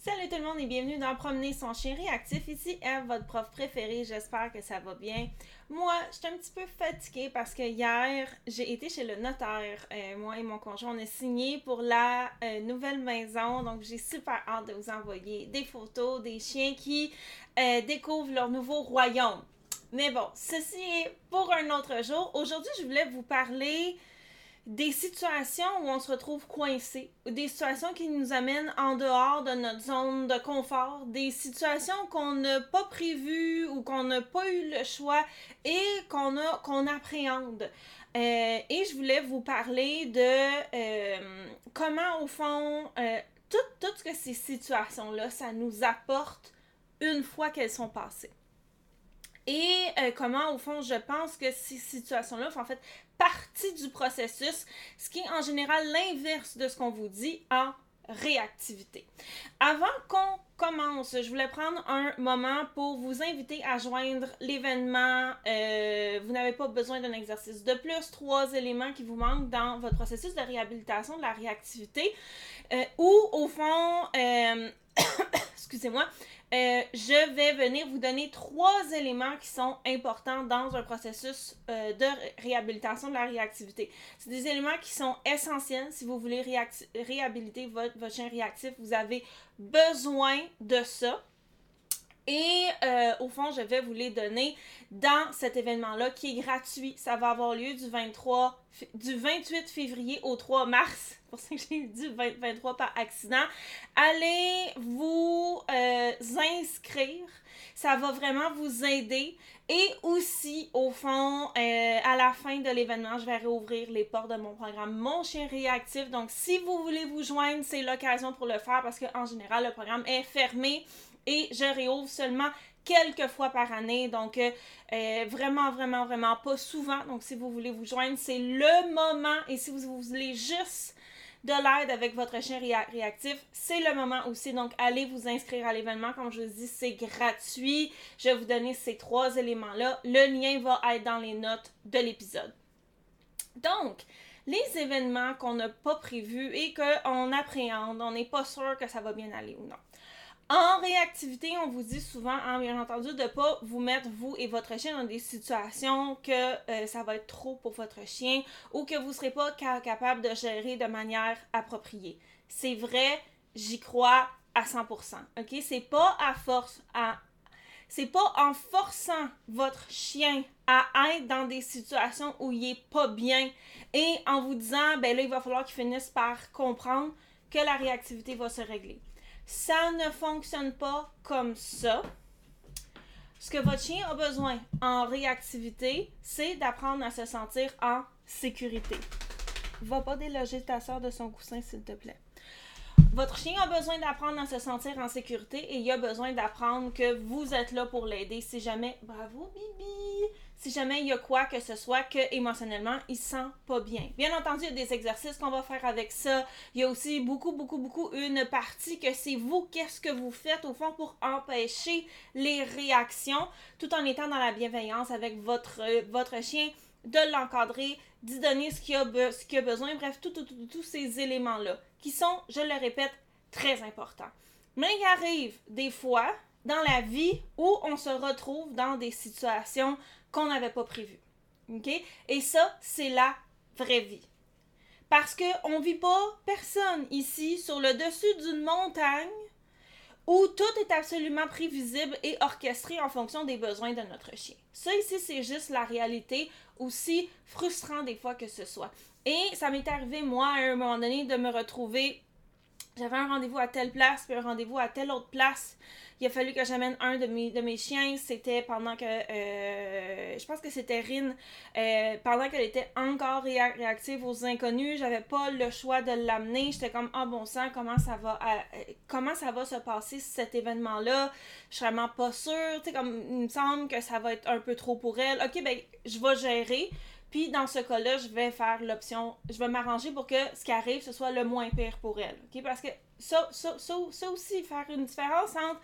Salut tout le monde et bienvenue dans Promener son chien réactif. Ici Eve, votre prof préférée. J'espère que ça va bien. Moi, je suis un petit peu fatiguée parce que hier, j'ai été chez le notaire. Euh, moi et mon conjoint, on a signé pour la euh, nouvelle maison. Donc, j'ai super hâte de vous envoyer des photos des chiens qui euh, découvrent leur nouveau royaume. Mais bon, ceci est pour un autre jour. Aujourd'hui, je voulais vous parler des situations où on se retrouve coincé, des situations qui nous amènent en dehors de notre zone de confort, des situations qu'on n'a pas prévues ou qu'on n'a pas eu le choix et qu'on a qu'on appréhende. Euh, et je voulais vous parler de euh, comment, au fond, euh, tout, tout ce que ces situations-là, ça nous apporte une fois qu'elles sont passées. Et comment, au fond, je pense que ces situations-là en fait partie du processus, ce qui est en général l'inverse de ce qu'on vous dit en réactivité. Avant qu'on commence, je voulais prendre un moment pour vous inviter à joindre l'événement. Euh, vous n'avez pas besoin d'un exercice de plus, trois éléments qui vous manquent dans votre processus de réhabilitation de la réactivité, euh, ou au fond, euh, excusez-moi, euh, je vais venir vous donner trois éléments qui sont importants dans un processus euh, de réhabilitation de la réactivité. C'est des éléments qui sont essentiels si vous voulez réhabiliter votre, votre chien réactif. Vous avez besoin de ça. Et euh, au fond, je vais vous les donner dans cet événement-là qui est gratuit. Ça va avoir lieu du 23, du 28 février au 3 mars. C'est pour ça que j'ai dit 23 par accident. Allez vous euh, inscrire. Ça va vraiment vous aider. Et aussi, au fond, euh, à la fin de l'événement, je vais réouvrir les portes de mon programme Mon chien réactif. Donc, si vous voulez vous joindre, c'est l'occasion pour le faire parce qu'en général, le programme est fermé et je réouvre seulement quelques fois par année. Donc, euh, euh, vraiment, vraiment, vraiment pas souvent. Donc, si vous voulez vous joindre, c'est le moment. Et si vous, voulez juste de l'aide avec votre chien réactif, c'est le moment aussi. Donc, allez vous inscrire à l'événement. Comme je vous dis, c'est gratuit. Je vais vous donner ces trois éléments-là. Le lien va être dans les notes de l'épisode. Donc, les événements qu'on n'a pas prévus et qu'on appréhende, on n'est pas sûr que ça va bien aller ou non. En réactivité, on vous dit souvent, hein, bien entendu, de ne pas vous mettre, vous et votre chien, dans des situations que euh, ça va être trop pour votre chien ou que vous ne serez pas capable de gérer de manière appropriée. C'est vrai, j'y crois à 100%. OK? C'est pas à force, à c'est pas en forçant votre chien à être dans des situations où il est pas bien et en vous disant ben là il va falloir qu'il finisse par comprendre que la réactivité va se régler. Ça ne fonctionne pas comme ça. Ce que votre chien a besoin en réactivité, c'est d'apprendre à se sentir en sécurité. Va pas déloger ta soeur de son coussin, s'il te plaît. Votre chien a besoin d'apprendre à se sentir en sécurité et il a besoin d'apprendre que vous êtes là pour l'aider si jamais. Bravo, Bibi! si jamais il y a quoi que ce soit que émotionnellement il se sent pas bien. Bien entendu, il y a des exercices qu'on va faire avec ça. Il y a aussi beaucoup, beaucoup, beaucoup une partie que c'est vous, qu'est-ce que vous faites au fond pour empêcher les réactions tout en étant dans la bienveillance avec votre, votre chien, de l'encadrer, d'y donner ce qu'il a, a besoin, bref, tous ces éléments-là qui sont, je le répète, très importants. Mais il arrive des fois dans la vie où on se retrouve dans des situations qu'on n'avait pas prévues. Et ça, c'est la vraie vie. Parce qu'on ne vit pas personne ici sur le dessus d'une montagne où tout est absolument prévisible et orchestré en fonction des besoins de notre chien. Ça ici, c'est juste la réalité, aussi frustrant des fois que ce soit. Et ça m'est arrivé, moi, à un moment donné, de me retrouver j'avais un rendez-vous à telle place, puis un rendez-vous à telle autre place. Il a fallu que j'amène un de mes, de mes chiens. C'était pendant que. Euh, je pense que c'était Rin. Euh, pendant qu'elle était encore réactive aux inconnus, j'avais pas le choix de l'amener. J'étais comme, ah bon sang, comment ça va euh, comment ça va se passer cet événement-là? Je suis vraiment pas sûre. Tu sais, comme, il me semble que ça va être un peu trop pour elle. Ok, ben, je vais gérer. Puis dans ce cas-là, je vais faire l'option, je vais m'arranger pour que ce qui arrive, ce soit le moins pire pour elle. Parce que ça, ça, ça, aussi, faire une différence entre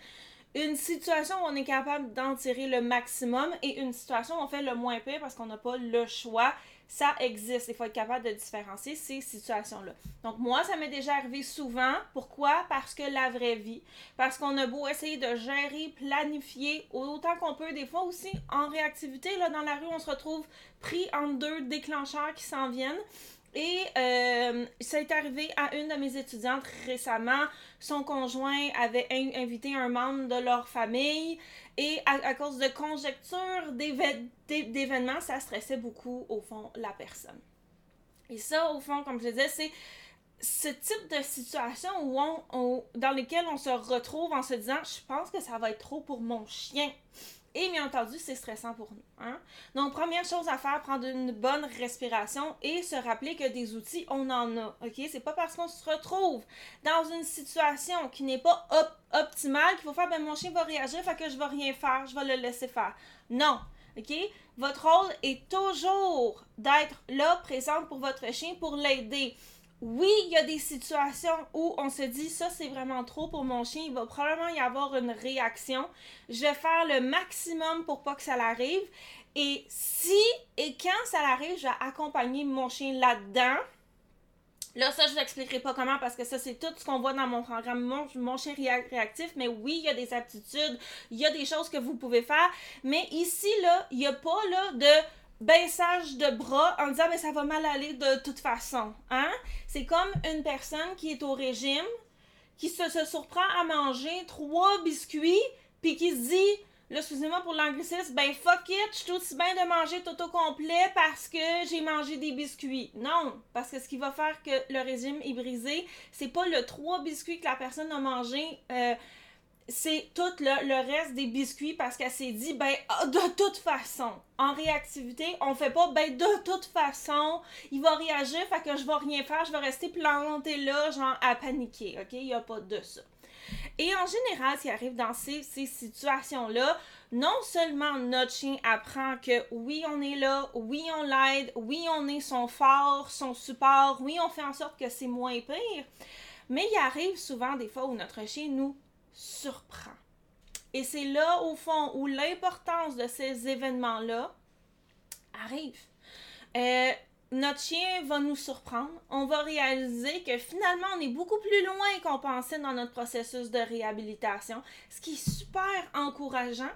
une situation où on est capable d'en tirer le maximum et une situation où on fait le moins pire parce qu'on n'a pas le choix, ça existe. Il faut être capable de différencier ces situations-là. Donc, moi, ça m'est déjà arrivé souvent. Pourquoi? Parce que la vraie vie. Parce qu'on a beau essayer de gérer, planifier autant qu'on peut. Des fois aussi, en réactivité, là, dans la rue, on se retrouve pris entre deux déclencheurs qui s'en viennent. Et euh, ça est arrivé à une de mes étudiantes récemment. Son conjoint avait invité un membre de leur famille et à, cause de conjectures d'événements, ça stressait beaucoup, au fond, la personne. Et ça, au fond, comme je disais, c'est ce type de situation où on, dans lesquelles on se retrouve en se disant je pense que ça va être trop pour mon chien. Et bien entendu, c'est stressant pour nous. Hein? Donc, première chose à faire, prendre une bonne respiration et se rappeler que des outils, on en a. OK? C'est pas parce qu'on se retrouve dans une situation qui n'est pas optimale qu'il faut faire, ben mon chien va réagir, fait que je vais rien faire, je vais le laisser faire. Non. OK? Votre rôle est toujours d'être là, présente pour votre chien, pour l'aider oui, il y a des situations où on se dit ça c'est vraiment trop pour mon chien, il va probablement y avoir une réaction. Je vais faire le maximum pour pas que ça l'arrive. Et si et quand ça l'arrive, je vais accompagner mon chien là-dedans. Là, ça, je vous expliquerai pas comment parce que ça, c'est tout ce qu'on voit dans mon programme mon, chien réactif. Mais oui, il y a des aptitudes, il y a des choses que vous pouvez faire. Mais ici, là, il n'y a pas là de baissage de bras en disant mais ça va mal aller de toute façon. Hein? C'est comme une personne qui est au régime, qui se, surprend à manger trois biscuits, puis qui se dit excusez-moi pour l'anglicisme, ben fuck it, je suis aussi bien de manger tout au complet parce que j'ai mangé des biscuits. Non, parce que ce qui va faire que le régime est brisé, c'est pas le trois biscuits que la personne a mangé. Euh, c'est tout le, reste des biscuits parce qu'elle s'est dit, ben, ah, de toute façon, en réactivité, on fait pas, ben, de toute façon, il va réagir, fait que je vais rien faire, je vais rester planté là, genre, à paniquer, ok? Il n'y a pas de ça. Et en général, ce qui arrive dans ces, ces situations-là, non seulement notre chien apprend que oui, on est là, oui, on l'aide, oui, on est son fort, son support, oui, on fait en sorte que c'est moins pire, mais il arrive souvent des fois où notre chien nous surprend. Et c'est là, au fond, où l'importance de ces événements-là arrive. Euh, notre chien va nous surprendre. On va réaliser que finalement, on est beaucoup plus loin qu'on pensait dans notre processus de réhabilitation, ce qui est super encourageant.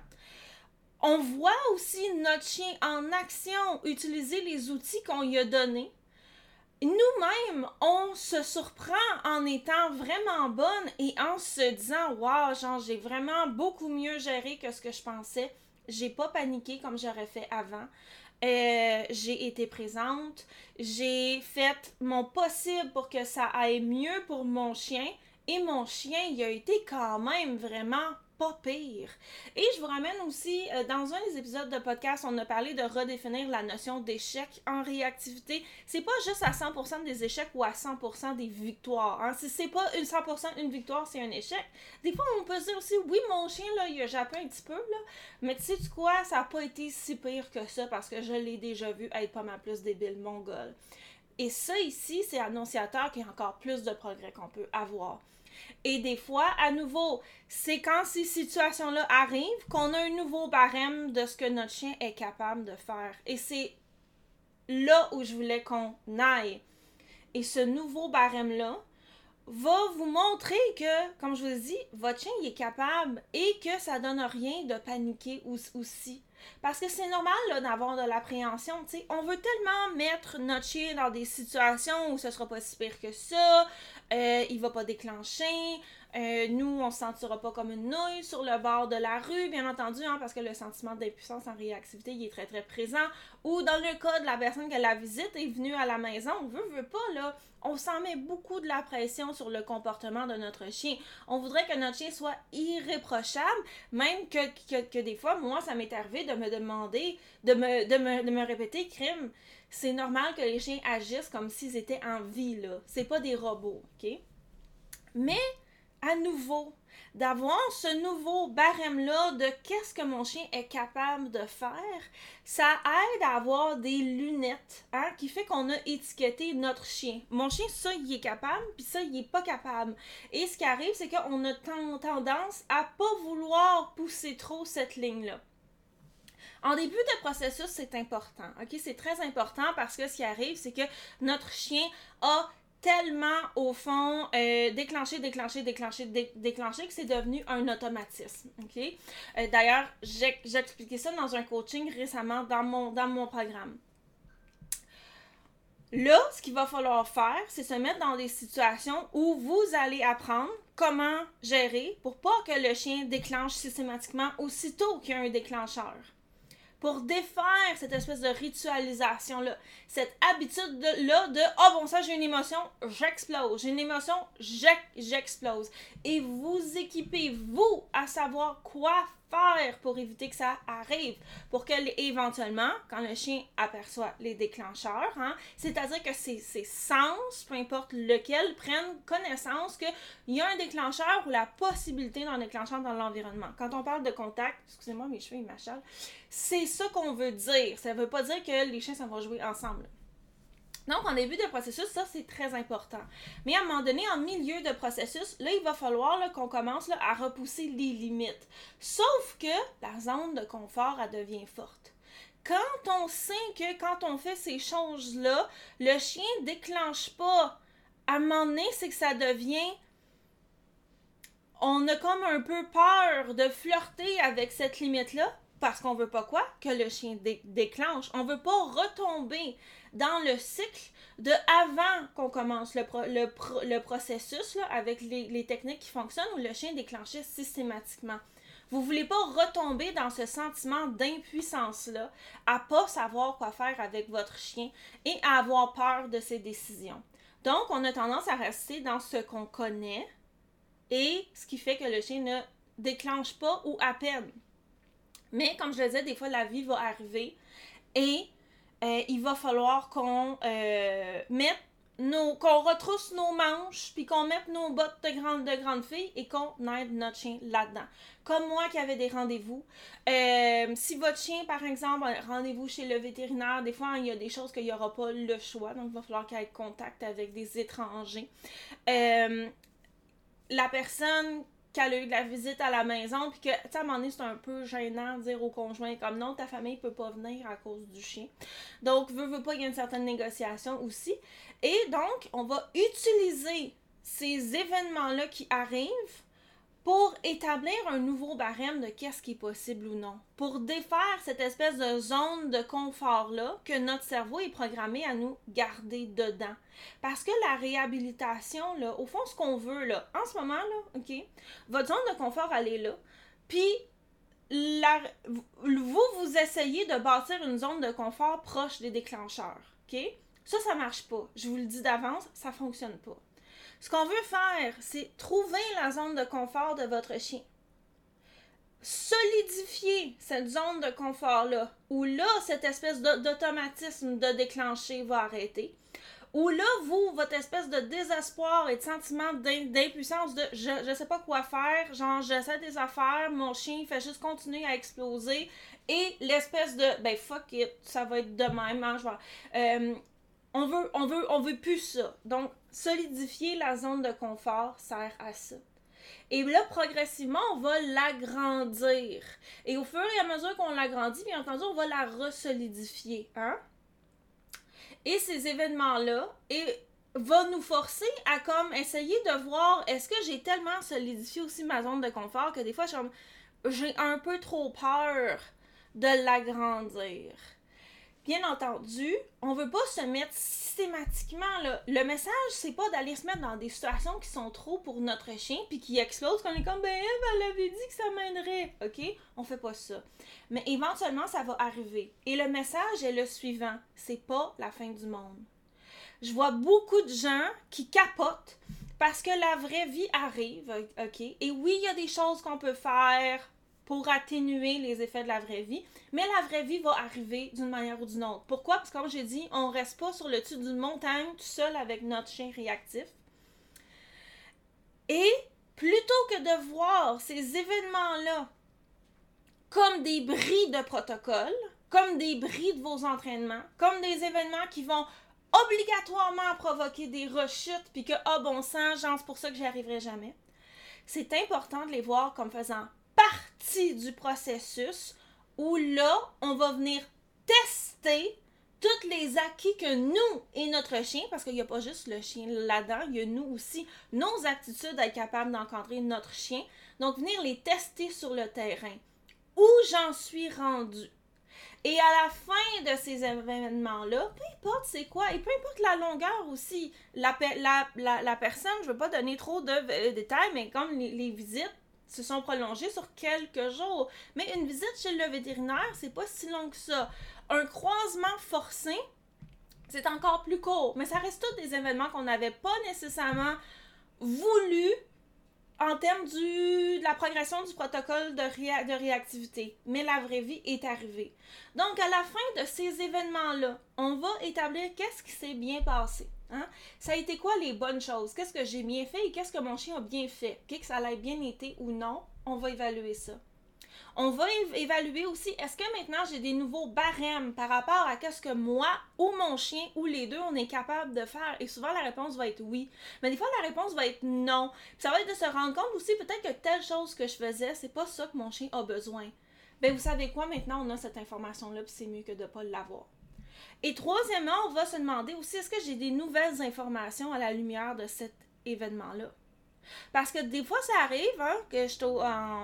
On voit aussi notre chien en action utiliser les outils qu'on lui a donnés nous-mêmes, on se surprend en étant vraiment bonne et en se disant Waouh, genre, j'ai vraiment beaucoup mieux géré que ce que je pensais. J'ai pas paniqué comme j'aurais fait avant. Euh, j'ai été présente. J'ai fait mon possible pour que ça aille mieux pour mon chien. Et mon chien, il a été quand même vraiment pas pire. Et je vous ramène aussi, euh, dans un des épisodes de podcast, on a parlé de redéfinir la notion d'échec en réactivité. C'est pas juste à 100% des échecs ou à 100% des victoires. Hein. Si c'est pas une 100% une victoire, c'est un échec. Des fois, on peut dire aussi, oui, mon chien, là, il a jappé un petit peu, là, mais tu sais quoi, ça a pas été si pire que ça parce que je l'ai déjà vu être pas mal plus débile, mongol. Et ça ici, c'est annonciateur qu'il y a encore plus de progrès qu'on peut avoir. Et des fois, à nouveau, c'est quand ces situations-là arrivent qu'on a un nouveau barème de ce que notre chien est capable de faire. Et c'est là où je voulais qu'on aille. Et ce nouveau barème-là va vous montrer que, comme je vous dit, votre chien est capable et que ça donne rien de paniquer aussi. Parce que c'est normal d'avoir de l'appréhension. On veut tellement mettre notre chien dans des situations où ce sera pas si pire que ça, euh, il va pas déclencher, euh, nous, on se sentira pas comme une nouille sur le bord de la rue, bien entendu, hein, parce que le sentiment d'impuissance en réactivité, il est très très présent. Ou dans le cas de la personne que la visite est venue à la maison, on veut, veut pas, là, on s'en met beaucoup de la pression sur le comportement de notre chien. On voudrait que notre chien soit irréprochable, même que, que, des fois, moi, ça m'est arrivé de me demander, de me, de me, de me répéter, crime, c'est normal que les chiens agissent comme s'ils étaient en vie, là. C'est pas des robots, ok? Mais à nouveau, d'avoir ce nouveau barème-là de qu'est-ce que mon chien est capable de faire, ça aide à avoir des lunettes, hein, qui fait qu'on a étiqueté notre chien. Mon chien, ça, il est capable, puis ça, il est pas capable. Et ce qui arrive, c'est qu'on a tendance à pas vouloir pousser trop cette ligne-là. En début de processus, c'est important. OK? C'est très important parce que ce qui arrive, c'est que notre chien a tellement, au fond, euh, déclenché, déclenché, déclenché, déclenché, que c'est devenu un automatisme. OK? Euh, d'ailleurs, j'ai expliqué ça dans un coaching récemment dans mon, dans mon programme. Là, ce qu'il va falloir faire, c'est se mettre dans des situations où vous allez apprendre comment gérer pour pas que le chien déclenche systématiquement aussitôt qu'il y a un déclencheur pour défaire cette espèce de ritualisation-là, cette habitude-là de « oh bon, ça, j'ai une émotion, j'explose. J'ai une émotion, j'explose. » Et vous équipez, vous, à savoir quoi faire pour éviter que ça arrive, pour que éventuellement, quand le chien aperçoit les déclencheurs, hein, c'est-à-dire que ses, sens, peu importe lequel, prennent connaissance qu'il y a un déclencheur ou la possibilité d'un déclencheur dans l'environnement. Quand on parle de contact, excusez-moi, mes cheveux, ils m'achalent, c'est ça qu'on veut dire. Ça ne veut pas dire que les chiens, ça jouer ensemble. Donc, en début de processus, ça, c'est très important. Mais à un moment donné, en milieu de processus, là, il va falloir qu'on commence à repousser les limites. Sauf que la zone de confort, elle devient forte. Quand on sait que quand on fait ces choses-là, le chien déclenche pas, à un moment donné, c'est que ça devient on a comme un peu peur de flirter avec cette limite-là parce qu'on veut pas quoi? Que le chien déclenche. On veut pas retomber dans le cycle de avant qu'on commence le, processus avec les, techniques qui fonctionnent où le chien déclenchait systématiquement. Vous voulez pas retomber dans ce sentiment d'impuissance-là, à pas savoir quoi faire avec votre chien et à avoir peur de ses décisions. Donc, on a tendance à rester dans ce qu'on connaît et ce qui fait que le chien ne déclenche pas ou à peine. Mais comme je le disais, des fois, la vie va arriver et euh, il va falloir qu'on euh, mette nos, qu'on retrousse nos manches, puis qu'on mette nos bottes de grande, de grande fille et qu'on aide notre chien là-dedans. Comme moi qui avait des rendez-vous. Euh, si votre chien, par exemple, a rendez-vous chez le vétérinaire, des fois, il y a des choses qu'il n'y aura pas le choix, donc il va falloir qu'il ait contact avec des étrangers. la personne qu'elle a eu de la visite à la maison, puis que, tu sais, à un moment donné, c'est un peu gênant de dire au conjoint comme non, ta famille peut pas venir à cause du chien. Donc, veut, veut pas, il y a une certaine négociation aussi. Et donc, on va utiliser ces événements-là qui arrivent pour établir un nouveau barème de qu'est-ce qui est possible ou non, pour défaire cette espèce de zone de confort-là que notre cerveau est programmé à nous garder dedans. Parce que la réhabilitation, là, au fond, ce qu'on veut, en ce moment, là, OK, votre zone de confort, elle est là. Puis, vous, vous essayez de bâtir une zone de confort proche des déclencheurs, OK? Ça, ça marche pas. Je vous le dis d'avance, ça fonctionne pas. Ce qu'on veut faire, c'est trouver la zone de confort de votre chien. Solidifier cette zone de confort-là, où là, cette espèce d'automatisme de déclencher va arrêter. Où là, vous, votre espèce de désespoir et de sentiment d'impuissance de je, je sais pas quoi faire, genre j'essaie des affaires, mon chien fait juste continuer à exploser, et l'espèce de ben fuck it, ça va être de même, hein, euh, on veut, on veut, on veut plus ça. Donc, solidifier la zone de confort sert à ça. Et là, progressivement, on va l'agrandir. Et au fur et à mesure qu'on l'agrandit, bien entendu, on va la resolidifier. Hein? Et ces événements-là et va nous forcer à comme essayer de voir est-ce que j'ai tellement solidifié aussi ma zone de confort que des fois j'ai un peu trop peur de l'agrandir. Bien entendu, on veut pas se mettre systématiquement là. Le message, c'est pas d'aller se mettre dans des situations qui sont trop pour notre chien puis qui explosent qu'on est comme ben elle, avait dit que ça mènerait. OK? On fait pas ça. Mais éventuellement ça va arriver. Et le message est le suivant, c'est pas la fin du monde. Je vois beaucoup de gens qui capotent parce que la vraie vie arrive, OK? Et oui, il y a des choses qu'on peut faire pour atténuer les effets de la vraie vie. Mais la vraie vie va arriver d'une manière ou d'une autre. Pourquoi? Parce que comme j'ai dit, on reste pas sur le dessus d'une montagne tout seul avec notre chien réactif. Et plutôt que de voir ces événements-là comme des bris de protocole, comme des bris de vos entraînements, comme des événements qui vont obligatoirement provoquer des rechutes, puis que, ah bon sang, c'est pour ça que j'y arriverai jamais. C'est important de les voir comme faisant du processus où là, on va venir tester tous les acquis que nous et notre chien, parce qu'il n'y a pas juste le chien là-dedans, il y a nous aussi, nos aptitudes à être capables d'encadrer notre chien. Donc, venir les tester sur le terrain. Où j'en suis rendu? Et à la fin de ces événements-là, peu importe c'est quoi, et peu importe la longueur aussi, la, personne, je ne veux pas donner trop de euh, détails, mais comme les, visites se sont prolongées sur quelques jours. Mais une visite chez le vétérinaire, c'est pas si long que ça. Un croisement forcé, c'est encore plus court. Mais ça reste tous des événements qu'on n'avait pas nécessairement voulu en termes de la progression du protocole de, de réactivité. Mais la vraie vie est arrivée. Donc, à la fin de ces événements-là, on va établir qu'est-ce qui s'est bien passé. Hein? Ça a été quoi les bonnes choses? Qu'est-ce que j'ai bien fait et qu'est-ce que mon chien a bien fait? Que ça a bien été ou non? On va évaluer ça. On va évaluer aussi, est-ce que maintenant j'ai des nouveaux barèmes par rapport à ce que moi ou mon chien ou les deux on est capable de faire? Et souvent la réponse va être oui. Mais des fois la réponse va être non. ça va être de se rendre compte aussi peut-être que telle chose que je faisais, c'est pas ça que mon chien a besoin. Ben vous savez quoi, maintenant on a cette information-là, puis c'est mieux que de ne pas l'avoir. Et troisièmement, on va se demander aussi, est-ce que j'ai des nouvelles informations à la lumière de cet événement-là? Parce que des fois, ça arrive hein, que je suis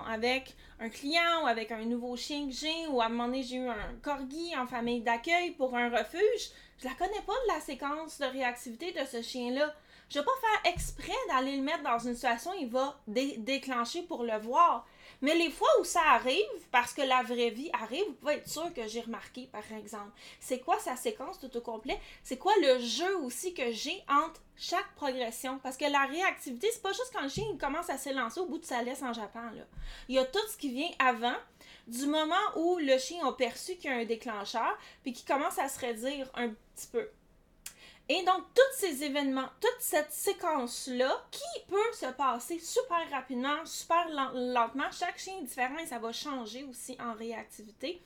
avec un client ou avec un nouveau chien que j'ai, ou à un moment donné, j'ai eu un corgi en famille d'accueil pour un refuge. Je la connais pas de la séquence de réactivité de ce chien-là. Je vais pas faire exprès d'aller le mettre dans une situation où il va déclencher pour le voir. Mais les fois où ça arrive, parce que la vraie vie arrive, vous pouvez être sûr que j'ai remarqué, par exemple. C'est quoi sa séquence tout au complet? C'est quoi le jeu aussi que j'ai entre chaque progression? Parce que la réactivité, c'est pas juste quand le chien commence à s'élancer au bout de sa laisse en Japon. Là. Il y a tout ce qui vient avant, du moment où le chien a perçu qu'il y a un déclencheur, puis qu'il commence à se redire un petit peu. Et donc, tous ces événements, toute cette séquence-là, qui peut se passer super rapidement, super lentement, chaque chien est différent et ça va changer aussi en réactivité,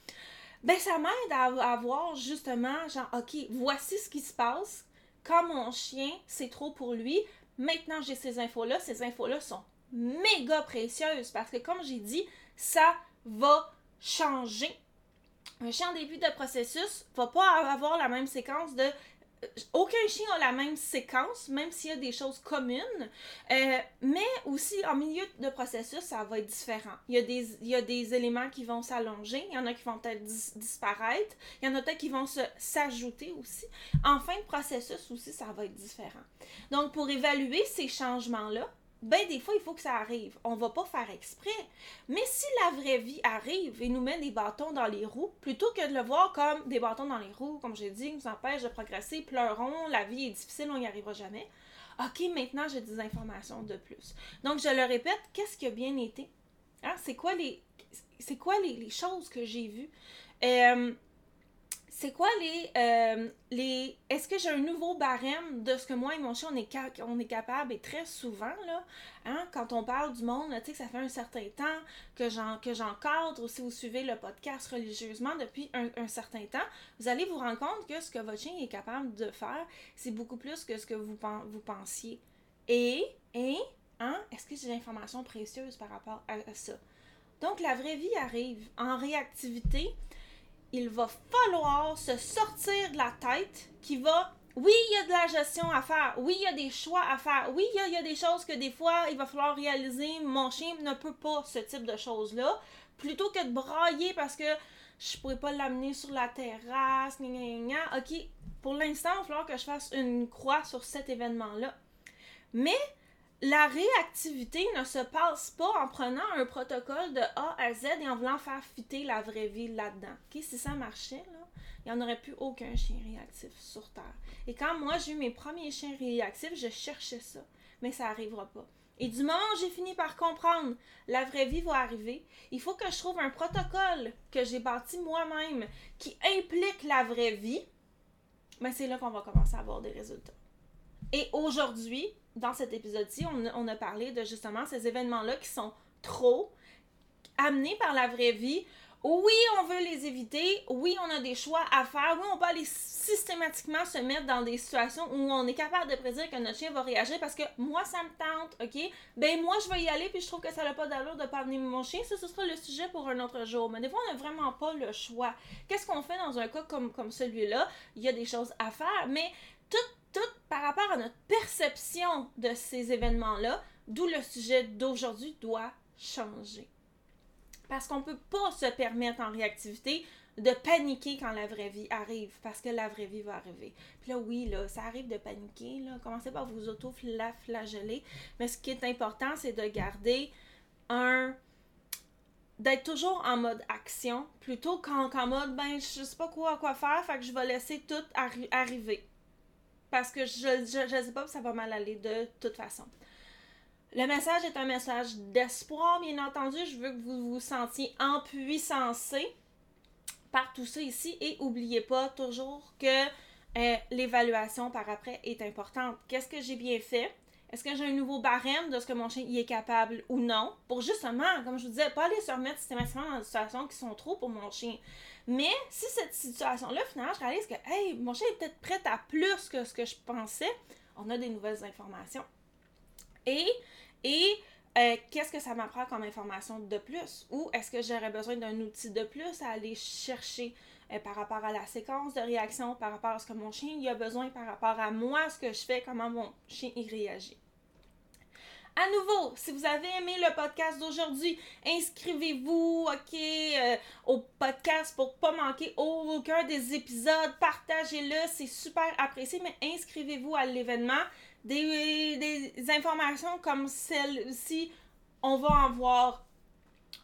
ben ça m'aide à, voir justement, genre, OK, voici ce qui se passe. Quand mon chien, c'est trop pour lui, maintenant j'ai ces infos-là. Ces infos-là sont méga précieuses parce que, comme j'ai dit, ça va changer. Un chien en début de processus va pas avoir la même séquence de aucun chien a la même séquence, même s'il y a des choses communes, euh, mais aussi en milieu de processus, ça va être différent. Il y a des, il y a des éléments qui vont s'allonger, il y en a qui vont peut-être disparaître, il y en a peut-être qui vont s'ajouter aussi. En fin de processus aussi, ça va être différent. Donc, pour évaluer ces changements-là, ben des fois, il faut que ça arrive. On va pas faire exprès. Mais si la vraie vie arrive et nous met des bâtons dans les roues, plutôt que de le voir comme des bâtons dans les roues, comme j'ai dit, nous empêche de progresser, pleurons, la vie est difficile, on n'y arrivera jamais. OK, maintenant j'ai des informations de plus. Donc, je le répète, qu'est-ce qui a bien été? Hein? C'est quoi les. C'est quoi les, choses que j'ai vues? Euh, c'est quoi les. Euh, les Est-ce que j'ai un nouveau barème de ce que moi et mon chien, on est, capable, et très souvent, là, hein, quand on parle du monde, tu sais, que ça fait un certain temps que j'encadre, si vous suivez le podcast religieusement depuis un, certain temps, vous allez vous rendre compte que ce que votre chien est capable de faire, c'est beaucoup plus que ce que vous, vous pensiez. Et, et, hein, est-ce que j'ai des informations précieuses par rapport à ça? Donc, la vraie vie arrive en réactivité il va falloir se sortir de la tête qui va oui, il y a de la gestion à faire. Oui, il y a des choix à faire. Oui, il y, a, des choses que des fois, il va falloir réaliser. Mon chien ne peut pas ce type de choses-là. Plutôt que de brailler parce que je pourrais pas l'amener sur la terrasse. OK, pour l'instant, il va falloir que je fasse une croix sur cet événement-là. Mais la réactivité ne se passe pas en prenant un protocole de A à Z et en voulant faire fitter la vraie vie là-dedans. Si ça marchait, il n'y en aurait plus aucun chien réactif sur Terre. Et quand moi j'ai eu mes premiers chiens réactifs, je cherchais ça. Mais ça n'arrivera pas. Et du moment où j'ai fini par comprendre la vraie vie va arriver, il faut que je trouve un protocole que j'ai bâti moi-même qui implique la vraie vie. Mais c'est là qu'on va commencer à avoir des résultats. Et aujourd'hui, dans cet épisode-ci, on, a parlé de justement ces événements-là qui sont trop amenés par la vraie vie Oui, on veut les éviter. Oui, on a des choix à faire. Oui, on peut aller systématiquement se mettre dans des situations où on est capable de prédire que notre chien va réagir parce que moi, ça me tente, OK? Ben, moi, je vais y aller puis je trouve que ça n'a pas d'allure de pas amener mon chien. Ça, ce sera le sujet pour un autre jour. Mais des fois, on n'a vraiment pas le choix. Qu'est-ce qu'on fait dans un cas comme, comme celui-là? Il y a des choses à faire, mais tout, tout par rapport à notre perception de ces événements-là, d'où le sujet d'aujourd'hui doit changer. Parce qu'on ne peut pas se permettre en réactivité de paniquer quand la vraie vie arrive, parce que la vraie vie va arriver. Puis là, oui, là, ça arrive de paniquer, là. Commencez par vous auto-flageller. Mais ce qui est important, c'est de garder un. d'être toujours en mode action, plutôt qu'en mode, ben, je sais pas quoi, quoi faire, fait que je vais laisser tout arriver. Parce que je, je sais pas, ça va mal aller de toute façon. Le message est un message d'espoir, bien entendu. Je veux que vous vous sentiez empuissancé par tout ça ici. Et n'oubliez pas toujours que euh, l'évaluation par après est importante. Qu'est-ce que j'ai bien fait? Est-ce que j'ai un nouveau barème de ce que mon chien y est capable ou non? Pour justement, comme je vous disais, pas aller se remettre systématiquement dans des situations qui sont trop pour mon chien. Mais si cette situation-là, finalement, je réalise que, hey, mon chien est peut-être prêt à plus que ce que je pensais, on a des nouvelles informations. Et et euh, qu'est-ce que ça m'apprend comme information de plus? Ou est-ce que j'aurais besoin d'un outil de plus à aller chercher? Euh, par rapport à la séquence de réaction, par rapport à ce que mon chien y a besoin, par rapport à moi, ce que je fais, comment mon chien y réagit? À nouveau, si vous avez aimé le podcast d'aujourd'hui, inscrivez-vous, ok, euh, au podcast pour pas manquer aucun des épisodes. Partagez-le, c'est super apprécié, mais inscrivez-vous à l'événement des, informations comme celle-ci, on va en voir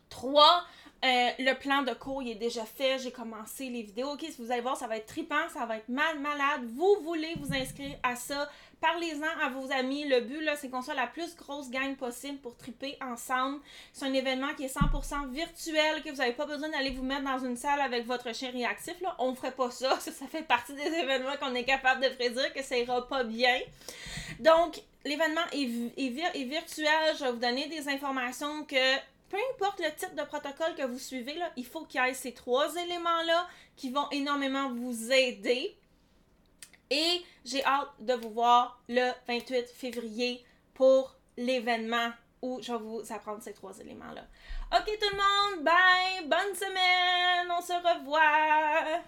trois. Euh, le plan de cours il est déjà fait, j'ai commencé les vidéos. Ok, si vous allez voir, ça va être tripant, ça va être mal malade. Vous voulez vous inscrire à ça, Parlez-en à vos amis. Le but, là, c'est qu'on soit la plus grosse gang possible pour triper ensemble. C'est un événement qui est 100% virtuel, que vous n'avez pas besoin d'aller vous mettre dans une salle avec votre chien réactif. Là. On ne ferait pas ça. ça. Ça fait partie des événements qu'on est capable de prédire que ça ira pas bien. Donc, l'événement est, est, est virtuel. Je vais vous donner des informations que peu importe le type de protocole que vous suivez, là, il faut qu'il y ait ces trois éléments-là qui vont énormément vous aider et j'ai hâte de vous voir le 28 février pour l'événement où je vais vous apprendre ces trois éléments-là. Ok tout le monde, bye, bonne semaine, on se revoit.